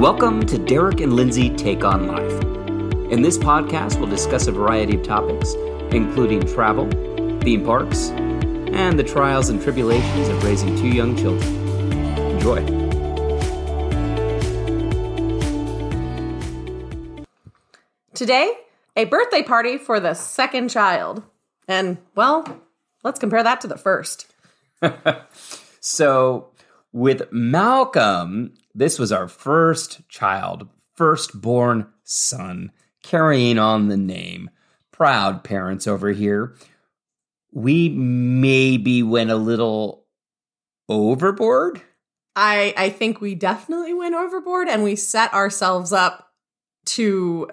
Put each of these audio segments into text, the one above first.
Welcome to Derrick and Lindsay Take on Life. In this podcast, we'll discuss a variety of topics, including travel, theme parks, and the trials and tribulations of raising two young children. Enjoy. Today, a birthday party for the second child. And, well, let's compare that to the first. So, with Malcolm, this was our first child, firstborn son, carrying on the name. Proud parents over here. We maybe went a little overboard. I I think we definitely went overboard and we set ourselves up to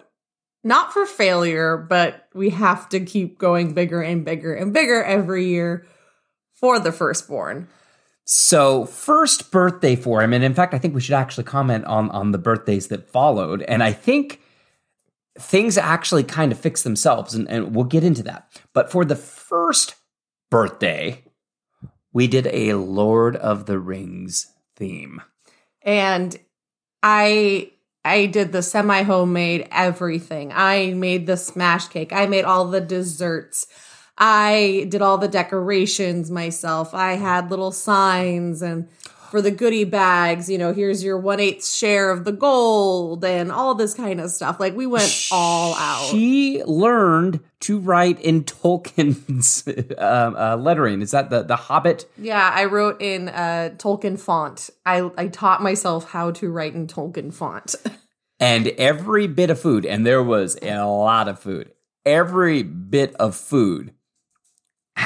not for failure, but we have to keep going bigger and bigger and bigger every year for the firstborn. So, first birthday for him, and in fact, I think we should actually comment on on the birthdays that followed. And I think things actually kind of fix themselves, and, and we'll get into that. But for the first birthday, we did a Lord of the Rings theme. And I I did the semi homemade everything. I made the smash cake. I made all the desserts. I did all the decorations myself. I had little signs and for the goodie bags, you know, here's your one eighth share of the gold and all this kind of stuff. Like we went all out. She learned to write in Tolkien's um, uh, lettering. Is that the the Hobbit? Yeah, I wrote in uh, Tolkien font. I I taught myself how to write in Tolkien font. And every bit of food, and there was a lot of food. Every bit of food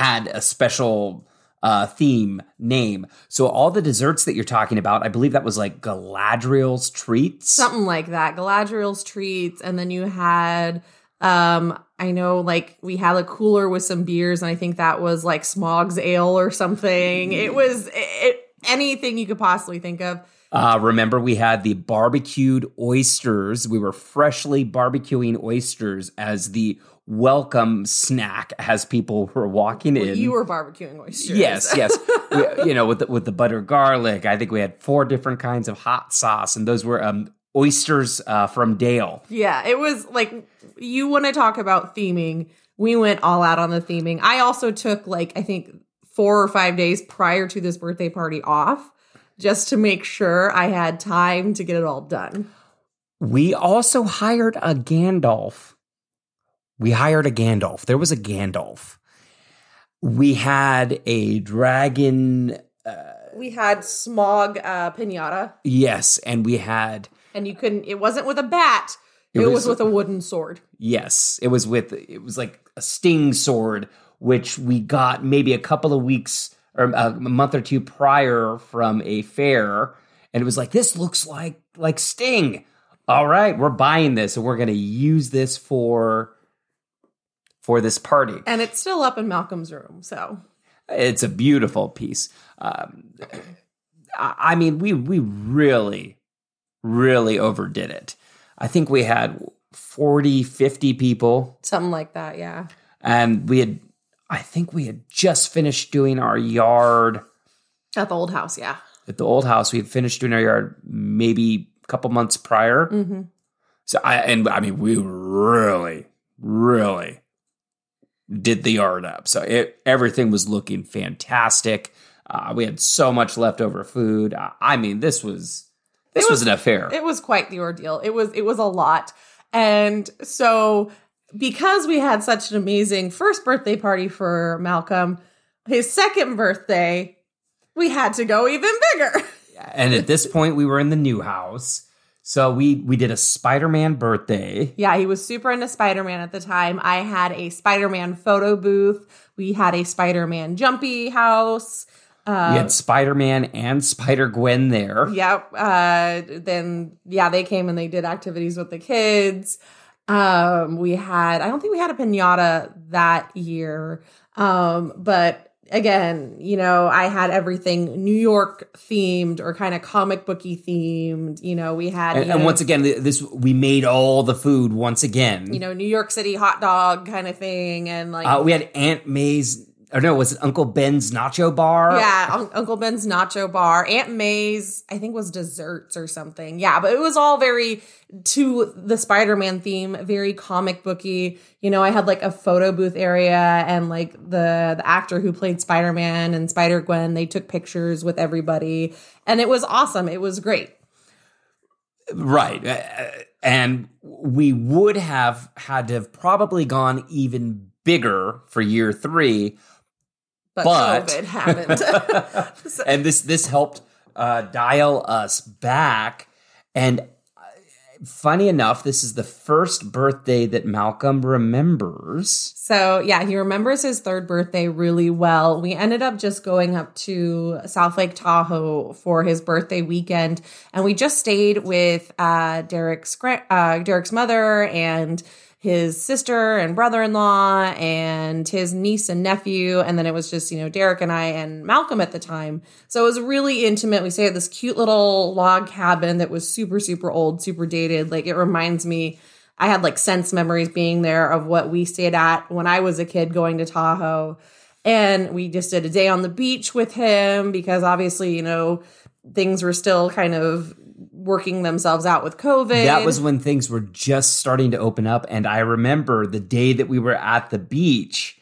had a special uh, theme name. So all the desserts that you're talking about, I believe that was like Galadriel's treats. Something like that. Galadriel's treats, and then you had um I know like we had a cooler with some beers, and I think that was like Smaug's ale or something. It was it, anything you could possibly think of. Uh, remember, we had the barbecued oysters. We were freshly barbecuing oysters as the welcome snack as people were walking Well, in. you were barbecuing oysters. Yes, yes. We- you know, with the, with the butter garlic, I think we had four different kinds of hot sauce, and those were um, oysters uh, from Dale. Yeah, it was like you want to talk about theming. We went all out on the theming. I also took like I think four or five days prior to this birthday party off just to make sure I had time to get it all done. We also hired a Gandalf. We hired a Gandalf. There was a Gandalf. We had a dragon. We had Smaug uh, pinata, Yes, and we had and you couldn't. It wasn't with a bat. It It, was- was, with a wooden sword. Yes, it was with it was like a sting sword, which we got maybe a couple of weeks or a month or two prior from a fair, and it was like this looks like like sting. All right, we're buying this, and we're going to use this for for this party. And it's still up in Malcolm's room. So It's a beautiful piece. Um, I mean, we we really, really overdid it. I think we had 40, 50 people something like that. Yeah. and we had i think we had just finished doing our yard At the old house. Yeah. at the old house we had finished doing our yard maybe a couple months prior Mm-hmm. so i and i mean we really really did the yard up so it everything was looking fantastic uh, we had so much leftover food uh, i mean this was this was, was- an affair it was quite the ordeal. It was it was a lot. And so because we had such an amazing first birthday party for Malcolm, his second birthday, we had to go even bigger. and at this point we were in the new house so we we did a spider-man birthday yeah, he was super into Spider-Man at the time. I had a Spider-Man photo booth. We had a Spider-Man jumpy house. we Uh, had spider-man and spider-gwen there Yep. Uh, then yeah, they came and they did activities with the kids. Um, we had I don't think we had a pinata that year. Um, but again, you know, I had everything New York themed or kind of comic booky themed. You know, we had And, you and once again, this we made all the food once again. you know New York City hot dog kind of thing, and like uh, we had Aunt May's or no, was it Uncle Ben's Nacho Bar? Yeah, Un- Uncle Ben's Nacho Bar. Aunt May's, I think, was desserts or something. Yeah, but it was all very to the Spider Man theme, very comic booky. You know, I had like a photo booth area, and like the the actor who played Spider Man and Spider Gwen, they took pictures with everybody, and it was awesome. It was great. Right. Uh, And we would have had to have probably gone even bigger for year three. But, But- COVID happened. So- And this this helped uh, dial us back. And uh, funny enough, this is the first birthday that Malcolm remembers. So yeah, he remembers his third birthday really well. We ended up just going up to South Lake Tahoe for his birthday weekend, and we just stayed with uh, Derrick's uh, Derrick's mother and his sister and brother-in-law and his niece and nephew and then it was just you know derrick and i and malcolm at the time. So it was really intimate. We stayed at this cute little log cabin that was super super old super dated. Like it reminds me I had like sense memories being there of what we stayed at when I was a kid going to Tahoe. And we just did a day on the beach with him because obviously, you know, things were still kind of working themselves out with COVID. That was when things were just starting to open up. And I remember the day that we were at the beach.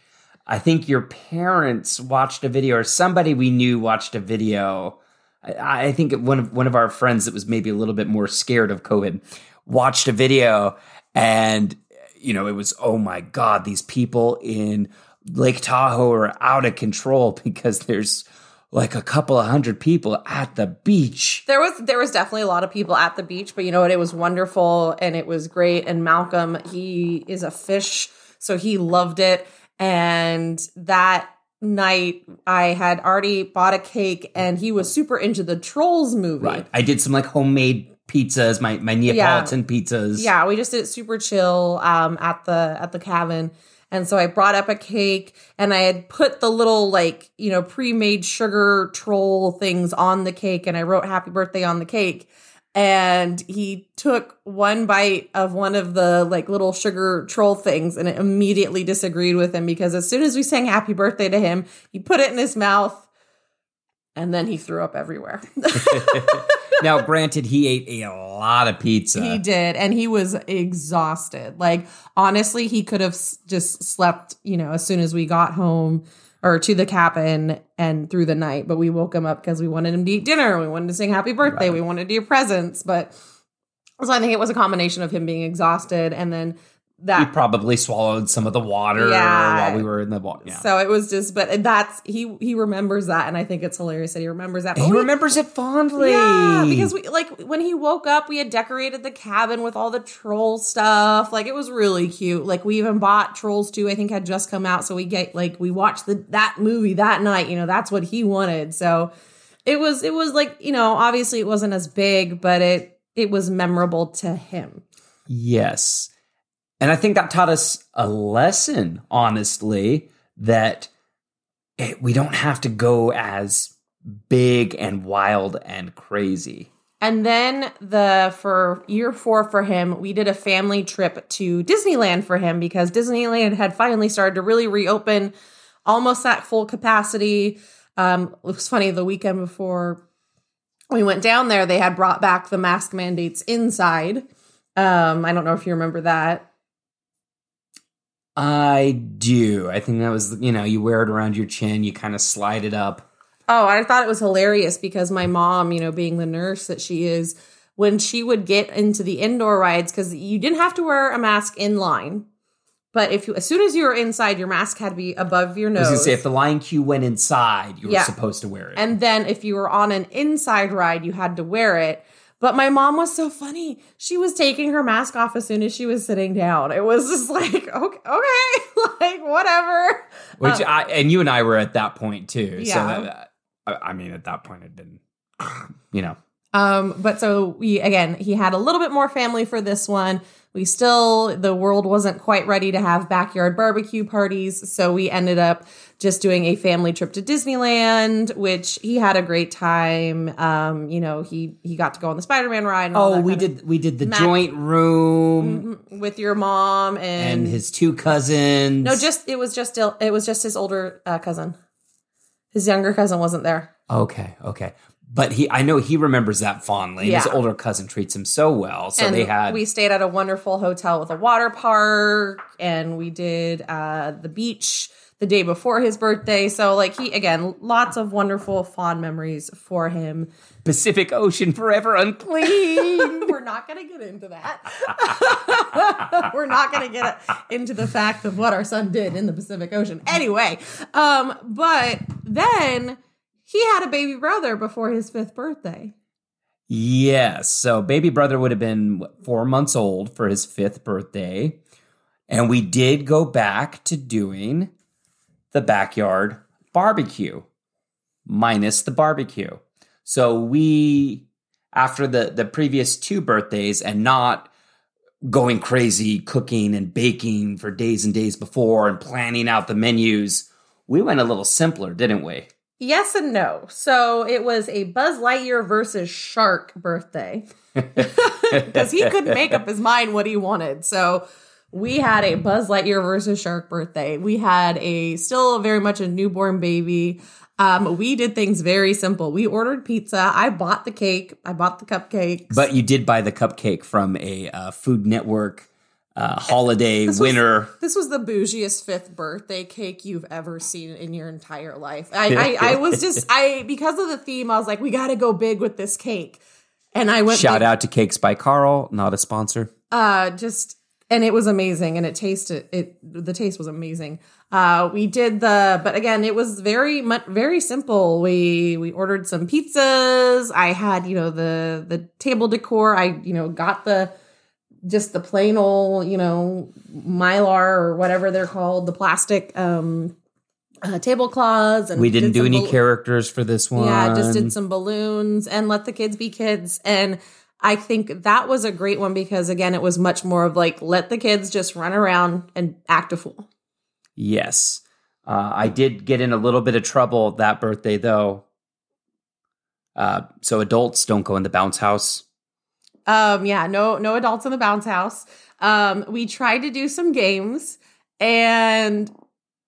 I think your parents watched a video, or somebody we knew watched a video. I, I think one of one of our friends that was maybe a little bit more scared of COVID watched a video, and you know it was oh my god, these people in Lake Tahoe are out of control because there's like a couple of hundred people at the beach. there was there was definitely a lot of people at the beach, but you know what? It was wonderful and it was great. And Malcolm, he is a fish, so he loved it. And that night, I had already bought a cake, and he was super into the Trolls movie. Right. I did some like homemade pizzas, my my Neapolitan pizzas. Yeah, we just did it super chill um, at the at the cabin. And so I brought up a cake and I had put the little like, you know, pre-made sugar troll things on the cake and I wrote happy birthday on the cake. And he took one bite of one of the like little sugar troll things and it immediately disagreed with him because as soon as we sang happy birthday to him, he put it in his mouth and then he threw up everywhere. now, granted, he ate a lot of pizza. He did, and he was exhausted. Like honestly, he could have just slept, you know, as soon as we got home or to the cabin and through the night. But we woke him up because we wanted him to eat dinner. We wanted to sing happy birthday. Right. We wanted to do presents. But so I think it was a combination of him being exhausted and then He that. probably swallowed some of the water Yeah. while we were in the water. Yeah. So it was just, but that's he he remembers that, and I think it's hilarious that he remembers that. But he we- remembers it fondly. Yeah, because we like when he woke up, we had decorated the cabin with all the troll stuff. Like it was really cute. Like we even bought Trolls 2, I think had just come out, so we get like we watched the that movie that night, you know, that's what he wanted. So it was it was like, you know, obviously it wasn't as big, but it it was memorable to him. Yes. And I think that taught us a lesson, honestly, that it, we don't have to go as big and wild and crazy. And then the for year four for him, we did a family trip to Disneyland for him because Disneyland had finally started to really reopen, almost at full capacity. Um, it was funny the weekend before we went down there, they had brought back the mask mandates inside. Um, I don't know if you remember that. I do. I think that was, you know, you wear it around your chin, you kind of slide it up. Oh, I thought it was hilarious because my mom, you know, being the nurse that she is, when she would get into the indoor rides, because you didn't have to wear a mask in line, but if you, as soon as you were inside, your mask had to be above your I nose. was going to say, if the line queue went inside, you were Yeah. supposed to wear it. and then if you were on an inside ride, you had to wear it. But my mom was so funny. She was taking her mask off as soon as she was sitting down. It was just like, okay, okay, like whatever. Which I, and you and I were at that point too. So that, I I mean, at that point, it'd been, you know, Um, but so we again, he had a little bit more family for this one, we still the world wasn't quite ready to have backyard barbecue parties, so we ended up just doing a family trip to Disneyland, which he had a great time. Um, you know, he he got to go on the Spider-Man ride. And all Oh, that we did we did the joint room with your mom and, and his two cousins. no, just it was just it was just his older uh, cousin. His younger cousin wasn't there. Okay, okay. But he I know he remembers that fondly. His older cousin treats him so well. So and they had we stayed at a wonderful hotel with a water park and we did uh the beach the day before his birthday so like he again lots of wonderful fond memories for him Pacific Ocean forever unclean. we're not going to get into that we're not going to get into the fact of what our son did in the pacific ocean anyway um but then he had a baby brother before his fifth birthday yes. So baby brother would have been four months old for his fifth birthday. And we did go back to doing the backyard barbecue, minus the barbecue. So we, after the the previous two birthdays, and not going crazy cooking and baking for days and days before and planning out the menus, we went a little simpler, didn't we? Yes and no. So it was a Buzz Lightyear versus Shark birthday because he couldn't make up his mind what he wanted. So we had a Buzz Lightyear versus Shark birthday. We had a still very much a newborn baby. Um, we did things very simple. We ordered pizza. I bought the cake. I bought the cupcakes. But you did buy the cupcake from a uh, Food Network uh, holiday was- winner. This was the bougiest fifth birthday cake you've ever seen in your entire life. I, I, I was just I because of the theme. I was like, we got to go big with this cake, and I went Shout big. out to Cakes by Carl, not a sponsor. uh just and it was amazing and it tasted it the taste was amazing uh we did the but again it was very much very simple we we ordered some pizzas i had you know the the table decor i you know got the just the plain old you know mylar or whatever they're called the plastic um uh, tablecloths and We didn't did do any bal- characters for this one. yeah, just did some balloons and let the kids be kids. And I think that was a great one because again, it was much more of like let the kids just run around and act a fool. Yes. Uh, I did get in a little bit of trouble that birthday, though. Uh, so adults don't go in the bounce house. Um, yeah, no, no adults in the bounce house. Um, we tried to do some games and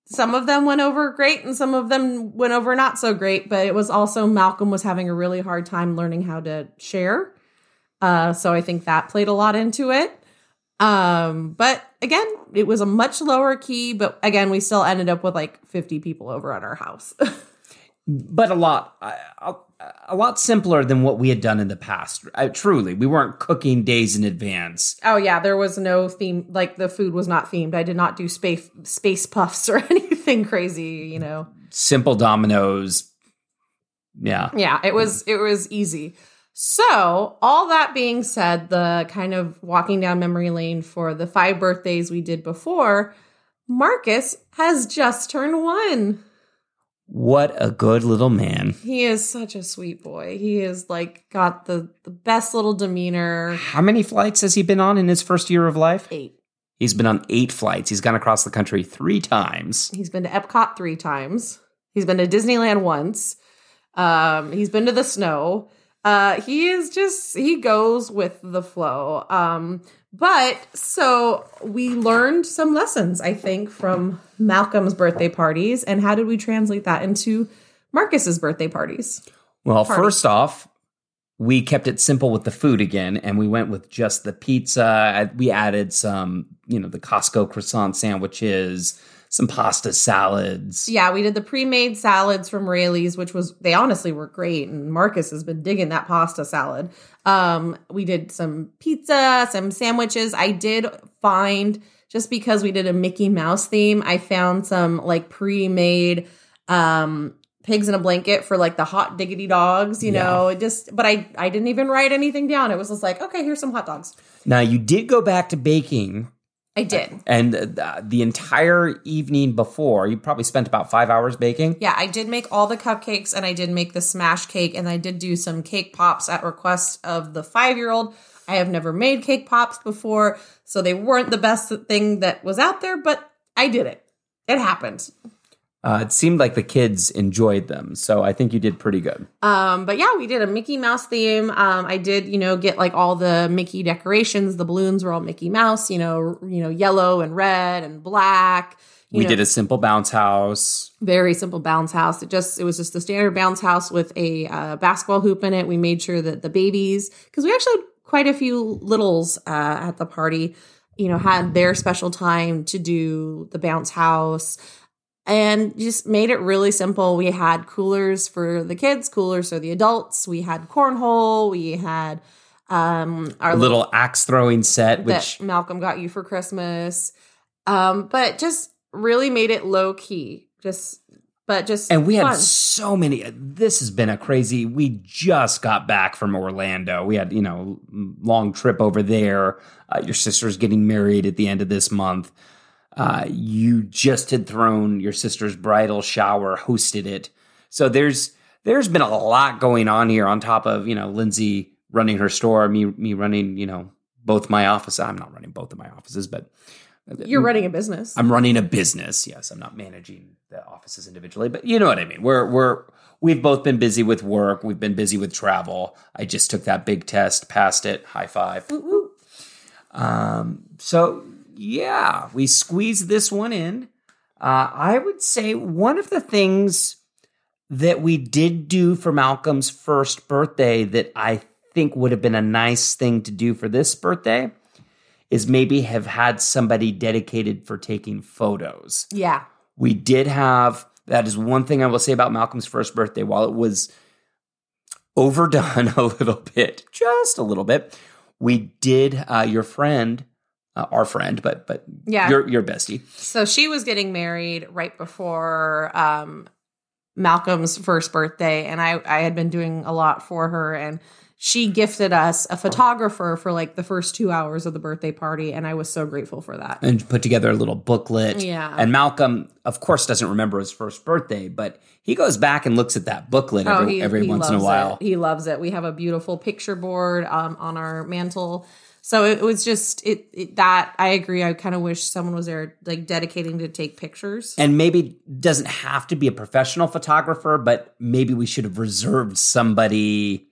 some of them went over great and some of them went over not so great, but it was also Malcolm was having a really hard time learning how to share. Uh, so I think that played a lot into it. Um, but again, it was a much lower key, but again, we still ended up with like 50 people over at our house. but a lot a, a lot simpler than what we had done in the past uh, truly we weren't cooking days in advance oh yeah, there was no theme, like the food was not themed. I did not do space space puffs or anything crazy, you know. simple Domino's yeah Yeah, it was it was easy. So, all that being said, the kind of walking down memory lane for the five birthdays we did before, Marcus has just turned 1. What a good little man He is such a sweet boy. He is like got the the best little demeanor. how many flights has he been on in his first year of life 8. he's been on eight flights he's gone across the country three times He's been to Epcot 3 times. He's been to Disneyland once. Um he's been to the snow. Uh he is just he goes with the flow. Um but so we learned some lessons I think from Malcolm's birthday parties and how did we translate that into Marcus's birthday parties? well Party. first off we kept it simple with the food again and we went with just the pizza we added some you know the costco croissant sandwiches some pasta salads Yeah, we did the pre-made salads from Raley's, which was they honestly were great, and Marcus has been digging that pasta salad. Um, we did some pizza, some sandwiches. I did find just because we did a Mickey Mouse theme, I found some like pre-made um pigs in a blanket for like the hot diggity dogs, you Yeah. know. It just but I I didn't even write anything down. It was just like, okay, here's some hot dogs. Now you did go back to baking, I did. and the, the entire evening before, you probably spent about five hours baking. Yeah, I did make all the cupcakes and I did make the smash cake and I did do some cake pops at request of the five year old. I have never made cake pops before, so they weren't the best thing that was out there, but I did it. It happened. Uh, it seemed like the kids enjoyed them, so I think you did pretty good. Um, but yeah, we did a Mickey Mouse theme. Um, I did, you know, get like all the Mickey decorations. The balloons were all Mickey Mouse, you know, you know, yellow and red and black. You we know, did a simple bounce house. very simple bounce house. It just it was just the standard bounce house with a uh, basketball hoop in it. We made sure that the babies, because we actually had quite a few littles uh, at the party, you know, had their special time to do the bounce house and just made it really simple. We had coolers for the kids, coolers for the adults. We had cornhole. We had um, our A little axe throwing set, which Malcolm got you for Christmas. Um, but just really made it low key. Just, but just and we had so many. This has been a crazy. We just got back from Orlando. We had you know long trip over there. Uh, your sister's getting married at the end of this month. Uh, you just had thrown your sister's bridal shower, hosted it. So there's there's been a lot going on here on top of you know Lindsay running her store, me me running you know both my offices. I'm not running both of my offices, but You're running a business. I'm running a business. Yes, I'm not managing the offices individually, but you know what I mean. We're we're we've both been busy with work. We've been busy with travel. I just took that big test, passed it. High five. Woo, woo. Um, so yeah, we squeezed this one in. Uh, I would say one of the things that we did do for Malcolm's first birthday that I think would have been a nice thing to do for this birthday is maybe have had somebody dedicated for taking photos. Yeah. We did have that is one thing I will say about Malcolm's first birthday. While it was overdone a little bit, just a little bit, we did uh, your friend, uh, our friend, but but Yeah. your your bestie. So she was getting married right before um, Malcolm's first birthday, and I I had been doing a lot for her, and she gifted us a photographer for like the first two hours of the birthday party, and I was so grateful for that. and put together a little booklet. Yeah. And Malcolm, of course, doesn't remember his first birthday, but he goes back and looks at that booklet every, every once in a Oh, while. It. He loves it. We have a beautiful picture board um, on our mantle. So it was just it, it that I agree. I kind of wish someone was there like dedicating to take pictures. And maybe doesn't have to be a professional photographer, but maybe we should have reserved somebody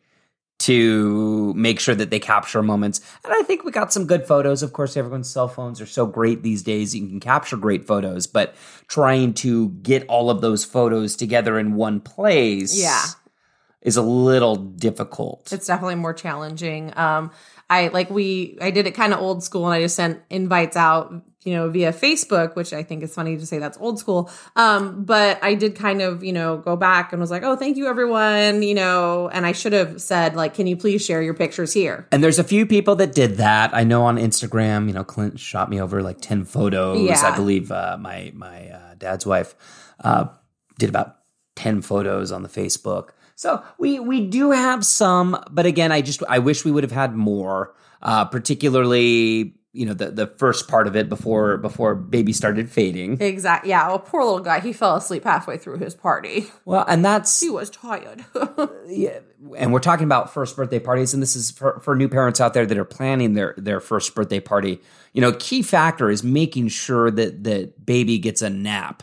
to make sure that they capture moments. And I think we got some good photos. Of course, everyone's cell phones are so great these days. You can capture great photos, but trying to get all of those photos together in one place Yeah. Is a little difficult. It's definitely more challenging. Um, I like we I did it kind of old school, and I just sent invites out, you know, via Facebook, which I think is funny to say that's old school. Um, but I did kind of, you know, go back and was like, oh, thank you everyone, you know, and I should have said like, can you please share your pictures here? And there's a few people that did that. I know on Instagram, you know, Clint shot me over like 10 photos. Yeah. I believe uh, my my uh, dad's wife uh, did about 10 photos on the Facebook. So we we do have some, but again, I just I wish we would have had more, uh, particularly you know the the first part of it before before baby started fading. Exactly. Yeah. Oh, poor little guy. He fell asleep halfway through his party. Well, and that's He was tired. yeah, and we're talking about first birthday parties, and this is for, for new parents out there that are planning their their first birthday party. You know, key factor is making sure that that baby gets a nap,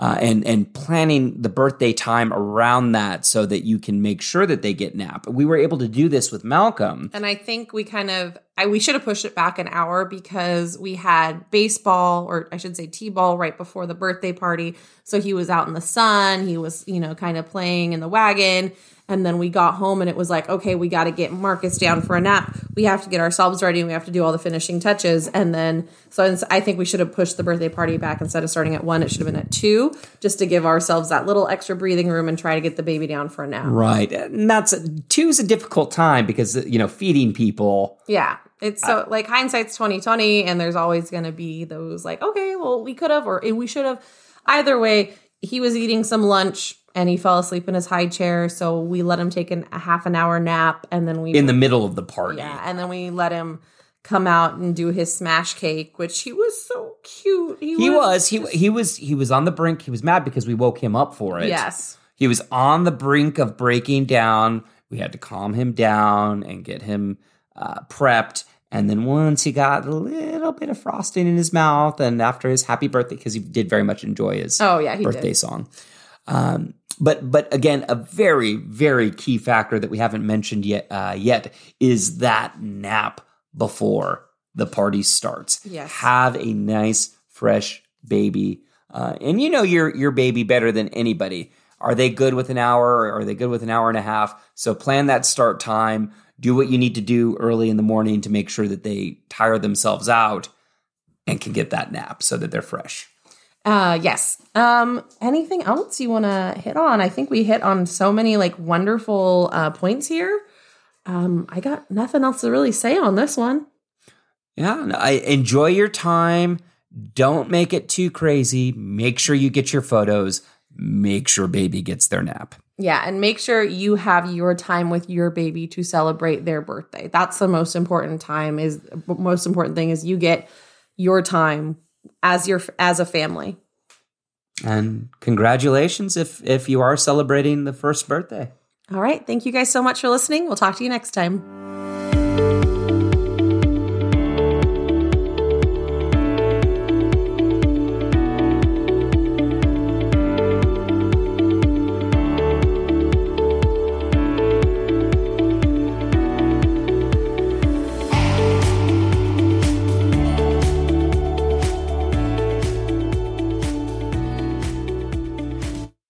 uh, and and planning the birthday time around that so that you can make sure that they get nap. We were able to do this with Malcolm. And I think we kind of I, we should have pushed it back an hour because we had baseball or I should say t-ball right before the birthday party. So he was out in the sun, he was, you know, kind of playing in the wagon, and then we got home and it was like, okay, we got to get Marcus down for a nap. We have to get ourselves ready and we have to do all the finishing touches and then so I think we should have pushed the birthday party back instead of starting at 1, it should have been at 2 just to give ourselves that little extra breathing room and try to get the baby down for a nap. Right, and that's two is a difficult time because you know feeding people. Yeah. It's so uh, like hindsight's twenty twenty, and there's always going to be those like, okay, well, we could have or we should have. Either way, he was eating some lunch and he fell asleep in his high chair, so we let him take an, a half an hour nap, and then we In the middle of the party, yeah, and then we let him come out and do his smash cake, which he was so cute. he was he he was he was on the brink. He was mad because we woke him up for it. yes, He was on the brink of breaking down. We had to calm him down and get him uh, prepped. And then once he got a little bit of frosting in his mouth, and after his happy birthday, because he did very much enjoy his Oh, yeah, he birthday did. song. Um, but but again, a very very key factor that we haven't mentioned yet uh, yet is that nap before the party starts. Yes. have a nice fresh baby, uh, and you know your your baby better than anybody. Are they good with an hour? Or are they good with an hour and a half? So plan that start time. Do what you need to do early in the morning to make sure that they tire themselves out and can get that nap so that they're fresh. Uh yes. Um anything else you want to hit on? I think we hit on so many like wonderful uh points here. Um I got nothing else to really say on this one. Yeah, no, I enjoy your time. Don't make it too crazy. Make sure you get your photos. Make sure baby gets their nap. Yeah, and make sure you have your time with your baby to celebrate their birthday. That's the most important time is most important thing is you get your time as your as a family. And congratulations if if you are celebrating the first birthday. All right, thank you guys so much for listening. We'll talk to you next time.